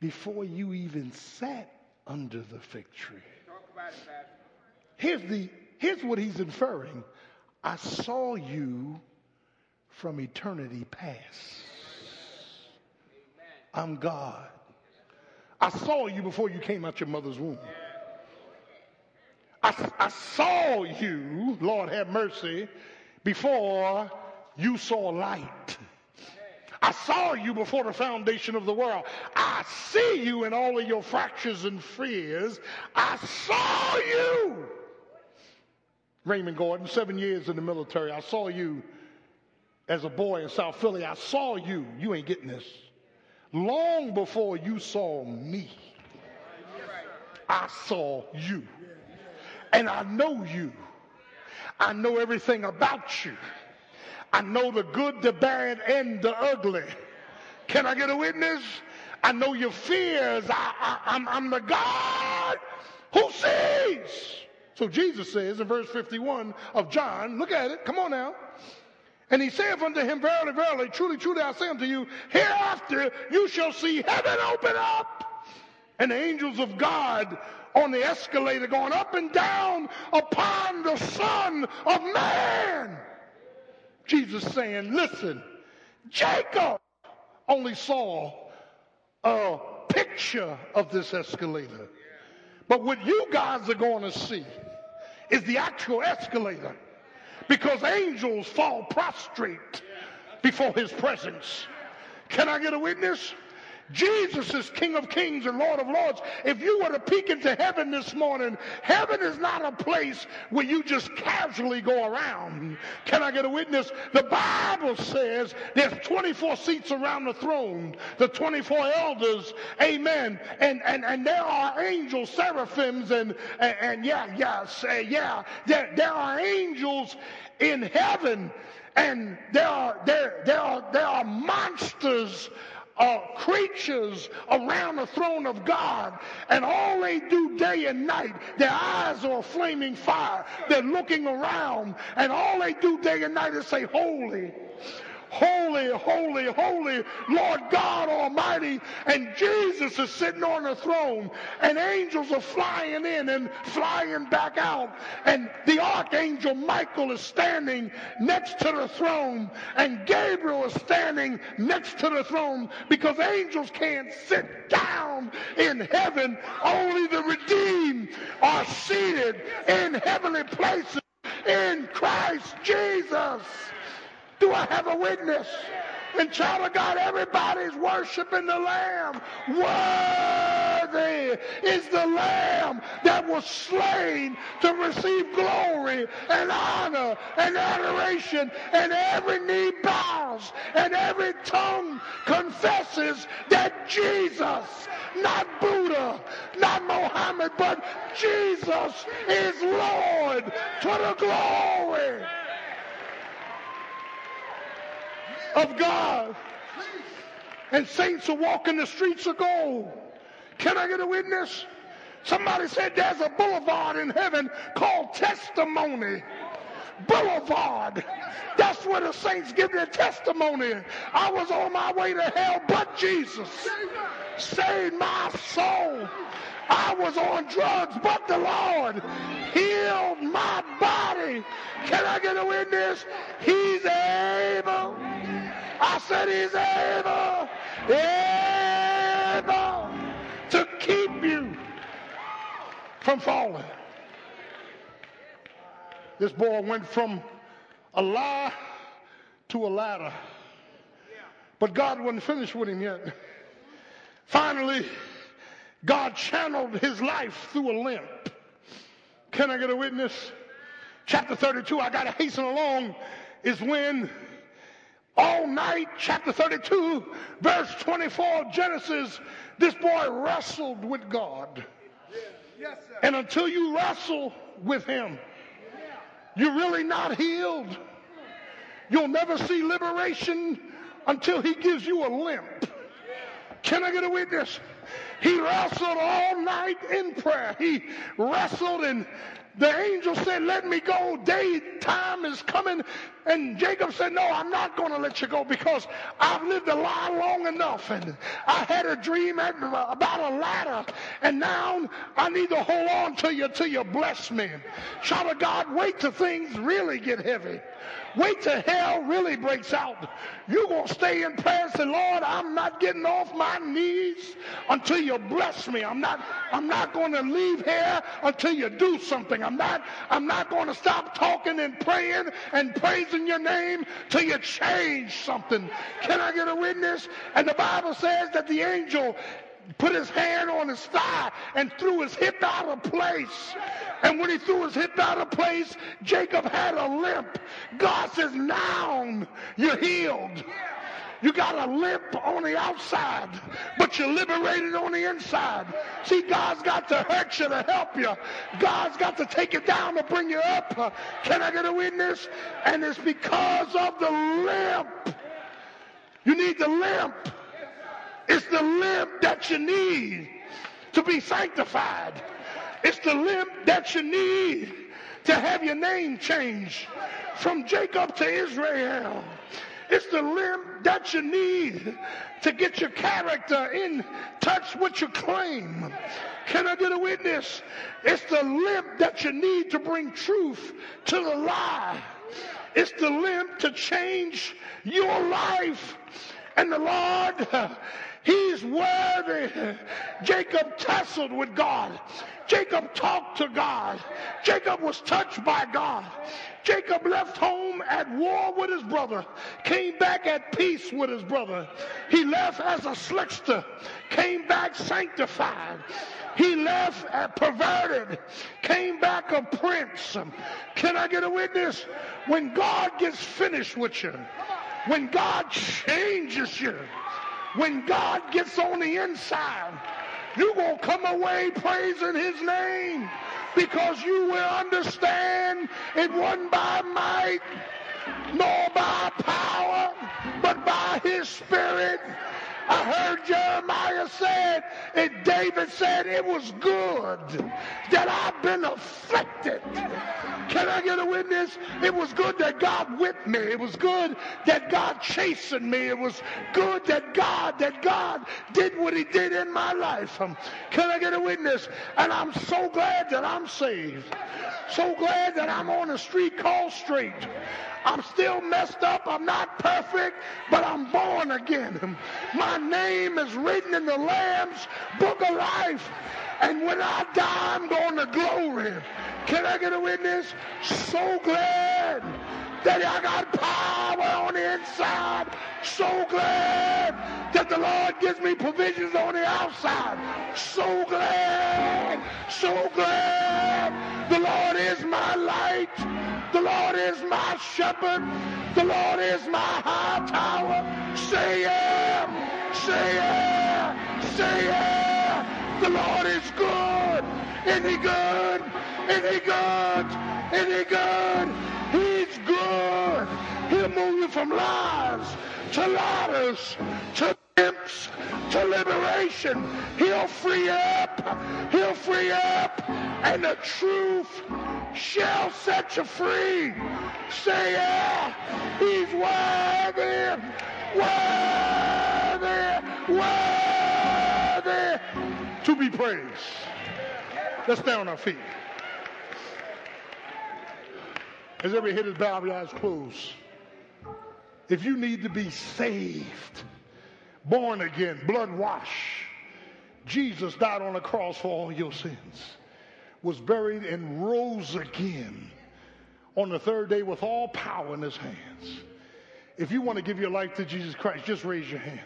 before you even sat under the fig tree. Here's, the, here's what he's inferring I saw you from eternity past. I'm God. I saw you before you came out your mother's womb. I, I saw you, Lord have mercy, before you saw light. I saw you before the foundation of the world. I see you in all of your fractures and fears. I saw you. Raymond Gordon, seven years in the military. I saw you as a boy in South Philly. I saw you. You ain't getting this. Long before you saw me, I saw you. And I know you. I know everything about you. I know the good, the bad, and the ugly. Can I get a witness? I know your fears. I, I'm the God who sees. So Jesus says in verse 51 of John, look at it, come on now. And he saith unto him, Verily, verily, truly, truly, I say unto you, hereafter you shall see heaven open up, and the angels of God on the escalator going up and down upon the Son of Man. Jesus saying, listen, Jacob only saw a picture of this escalator. But what you guys are going to see is the actual escalator because angels fall prostrate before his presence. Can I get a witness? Jesus is King of Kings and Lord of Lords. If you were to peek into heaven this morning, heaven is not a place where you just casually go around. Can I get a witness? The Bible says there's 24 seats around the throne, the 24 elders, amen. And and, and there are angels, seraphims, and and, and yeah, yeah, say yeah, there, there are angels in heaven, and there are there there are there are monsters uh, creatures around the throne of God, and all they do day and night, their eyes are a flaming fire. They're looking around, and all they do day and night is say, Holy, Holy, holy, holy Lord God Almighty. And Jesus is sitting on the throne, and angels are flying in and flying back out. And the archangel Michael is standing next to the throne, and Gabriel is standing next to the throne because angels can't sit down in heaven. Only the redeemed are seated in heavenly places in Christ Jesus. Do I have a witness? And child of God, everybody's worshiping the Lamb. Worthy is the Lamb that was slain to receive glory and honor and adoration. And every knee bows and every tongue confesses that Jesus, not Buddha, not Mohammed, but Jesus is Lord to the glory of God. And saints are walking the streets of gold. Can I get a witness? Somebody said there's a boulevard in heaven called testimony. Boulevard. That's where the saints give their testimony. I was on my way to hell, but Jesus saved my soul. I was on drugs, but the Lord healed my body. Can I get a witness? He's able. I said he's able. Able to keep you from falling. This boy went from a lie to a ladder. But God wasn't finished with him yet. Finally, God channeled his life through a limp. Can I get a witness? Chapter 32, I got to hasten along, is when all night, chapter 32, verse 24 of Genesis, this boy wrestled with God. Yes, and until you wrestle with him, you're really not healed. You'll never see liberation until he gives you a limp. Can I get a witness? He wrestled all night in prayer. He wrestled and the angel said, let me go. Daytime is coming. And Jacob said, no, I'm not going to let you go because I've lived a lie long enough. And I had a dream about a ladder. And now I need to hold on to you till you bless me. Child of God, wait till things really get heavy. Wait till hell really breaks out. You're going to stay in prayer and say, Lord, I'm not getting off my knees until you bless me. I'm not, I'm not going to leave here until you do something. I'm not, I'm not going to stop talking and praying and praising your name till you change something. Can I get a witness? And the Bible says that the angel put his hand on his thigh and threw his hip out of place. And when he threw his hip out of place, Jacob had a limp. God says, now you're healed. You got a limp on the outside, but you're liberated on the inside. See, God's got to hurt you to help you. God's got to take you down to bring you up. Can I get a witness? And it's because of the limp. You need the limp. It's the limp that you need to be sanctified. It's the limp that you need to have your name changed from Jacob to Israel. It's the limb that you need to get your character in touch with your claim. Can I get a witness? It's the limb that you need to bring truth to the lie. It's the limb to change your life. And the Lord He's worthy. Jacob tussled with God. Jacob talked to God. Jacob was touched by God. Jacob left home at war with his brother, came back at peace with his brother. He left as a slickster, came back sanctified. He left perverted, came back a prince. Can I get a witness? When God gets finished with you, when God changes you, when God gets on the inside, you're going to come away praising his name because you will understand it wasn't by might nor by power, but by his spirit I heard Jeremiah said, and David said, it was good that I've been afflicted. Can I get a witness? It was good that God whipped me. It was good that God chastened me. It was good that God, that God did what he did in my life. Um, can I get a witness? And I'm so glad that I'm saved. So glad that I'm on a street called straight. I'm still messed up. I'm not perfect, but I'm born again. My name is written in the Lamb's book of life. And when I die, I'm going to glory. Can I get a witness? So glad that I got power on the inside. So glad that the Lord gives me provisions on the outside. So glad, so glad. The Lord is my light. The Lord is my shepherd. The Lord is my high tower. Say yeah, say yeah, say yeah. The Lord is good. Is he good? Is he good? Is he good? He's good. He'll move you from lies to ladders to to liberation. He'll free up. He'll free up. And the truth shall set you free. Say yeah. He's worthy. Worthy. Worthy. To be praised. Let's stay on our feet. As every head is bowed, eyes closed. If you need to be saved, born again, blood washed, Jesus died on the cross for all your sins, was buried and rose again on the third day with all power in his hands. If you want to give your life to Jesus Christ, just raise your hand.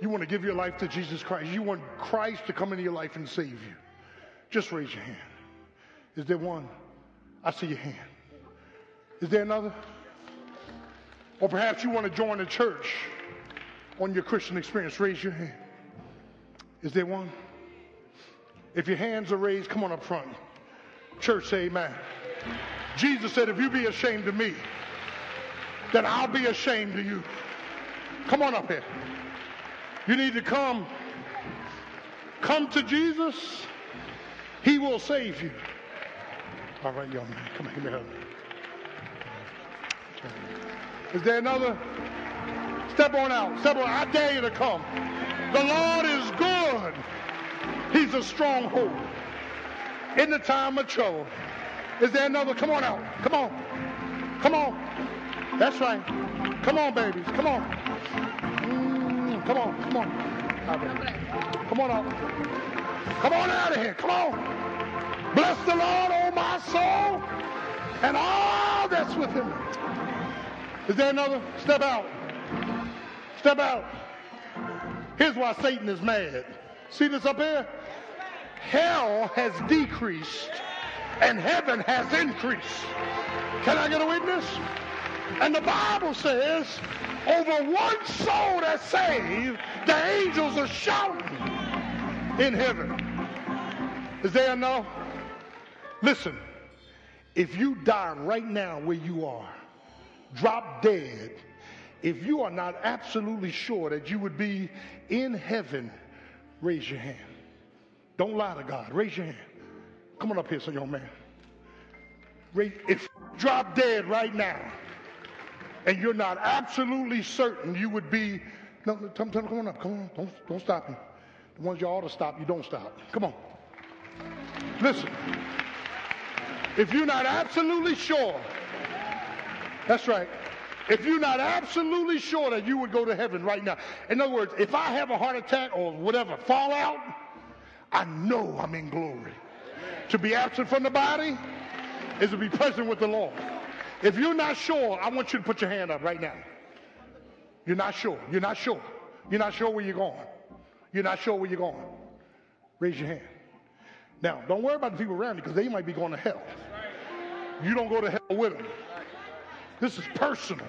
You want to give your life to Jesus Christ. You want Christ to come into your life and save you. Just raise your hand. Is there one? I see your hand. Is there another? Or perhaps you want to join a church on your Christian experience. Raise your hand. Is there one? If your hands are raised, come on up front. Church, say amen. Jesus said, if you be ashamed of me, then I'll be ashamed of you. Come on up here. You need to come. Come to Jesus. He will save you. All right, young man. Come on, give me a hug. Is there another? Step on out. Step on. I dare you to come. The Lord is good. He's a stronghold in the time of trouble. Is there another? Come on out. Come on. Come on. That's right. Come on, babies. Come on. Mm, come on. Come on. Come on out. Come on out of here. Come on. Bless the Lord, oh my soul, and all that's within me. Is there another? Step out. Step out. Here's why Satan is mad. See this up here? Hell has decreased and heaven has increased. Can I get a witness? And the Bible says, over one soul that's saved, the angels are shouting in heaven. Is there enough? Listen, if you die right now where you are, drop dead, if you are not absolutely sure that you would be in heaven, raise your hand. Don't lie to God. Raise your hand. Come on up here, so young man. Raise, if drop dead right now, and you're not absolutely certain you would be, no, come, come, come on up. Come on. Don't, don't stop me. The ones you ought to stop, you don't stop. Come on. Listen. If you're not absolutely sure, that's right. If you're not absolutely sure that you would go to heaven right now, in other words, if I have a heart attack or whatever, fall out, I know I'm in glory. To be absent from the body is to be present with the Lord. If you're not sure, I want you to put your hand up right now. You're not sure. You're not sure. You're not sure where you're going. You're not sure where you're going. Raise your hand. Now, don't worry about the people around you because they might be going to hell. You don't go to hell with them. This is personal.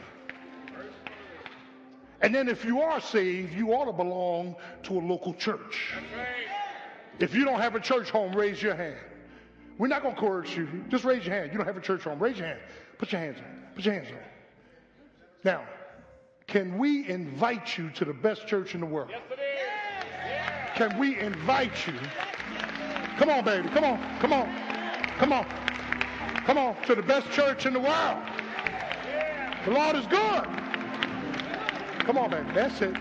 And then if you are saved, you ought to belong to a local church. If you don't have a church home, raise your hand. We're not going to coerce you. Just raise your hand. You don't have a church home. Raise your hand. Put your hands up. Put your hands up. Now, can we invite you to the best church in the world? Yes, it is. Can we invite you? Come on, baby. Come on. Come on. Come on. Come on to the best church in the world. The Lord is good. Come on, baby. That's it.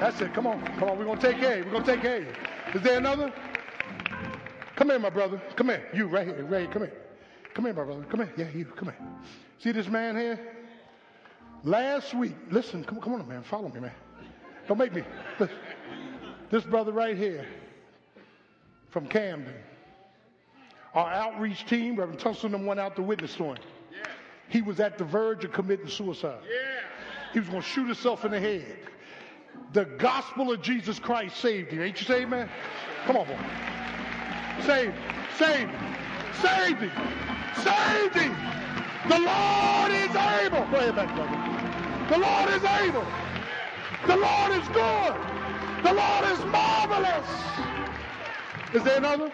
That's it. Come on. Come on. We're going to take care. We're going to take you. Is there another? Come here, my brother. Come here. You right here. Right here. Come here. Come here, my brother. Come here. Yeah, you. Come here. See this man here? Last week, listen, come, come on, man. Follow me, man. Don't make me. Listen. This brother right here from Camden. Our outreach team, Reverend them went out to witness to him. He was at the verge of committing suicide. Yeah. He was going to shoot himself in the head. The gospel of Jesus Christ saved him. Ain't you saved, man? Come on, boy. Saved Saved Saved him. Saved him. The Lord is able. Go ahead back, brother. The Lord is able. The Lord is good. The Lord is marvelous. Is there another?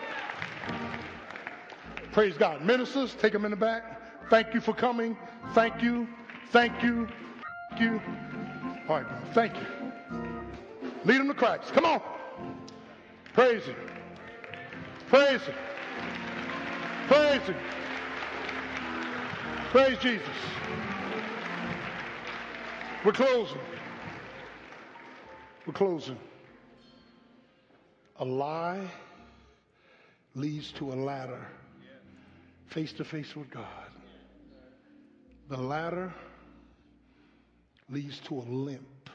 Praise God. Ministers, take them in the back. Thank you for coming. Thank you. Thank you. Thank you. All right, bro. Thank you. Lead them to Christ. Come on. Praise Him. Praise Him. Praise Him. Praise Jesus. We're closing. We're closing. A lie leads to a ladder face to face with God. The ladder leads to a limp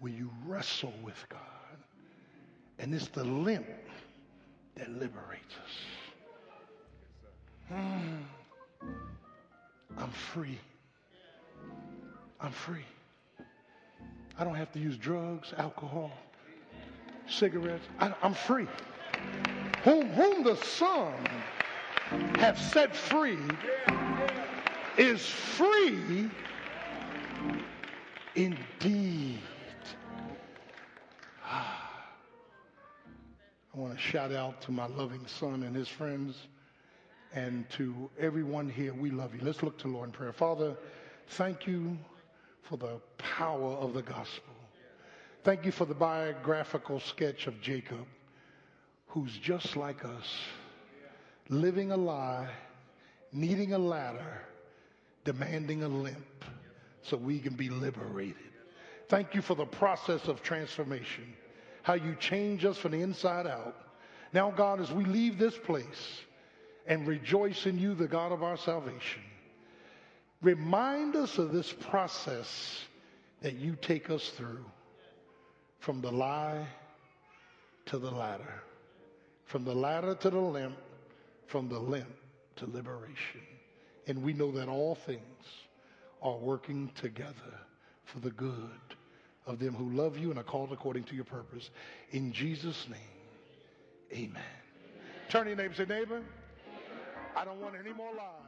where you wrestle with God. And it's the limp that liberates us. Mm. I'm free. I'm free. I don't have to use drugs, alcohol, cigarettes. I, am free. Whom, whom the Son have set free is free indeed. Ah. I want to shout out to my loving son and his friends and to everyone here. We love you. Let's look to Lord in prayer. Father, thank you for the power of the gospel. Thank you for the biographical sketch of Jacob, who's just like us, living a lie, needing a ladder, demanding a limp so we can be liberated. Thank you for the process of transformation, how you change us from the inside out. Now, God, as we leave this place and rejoice in you, the God of our salvation, remind us of this process that you take us through from the lie to the ladder, from the ladder to the limp, from the limp to liberation. And we know that all things are working together for the good of them who love you and are called according to your purpose. In Jesus' name, amen. amen. Turn your neighbor say, neighbor, I don't want any more lies.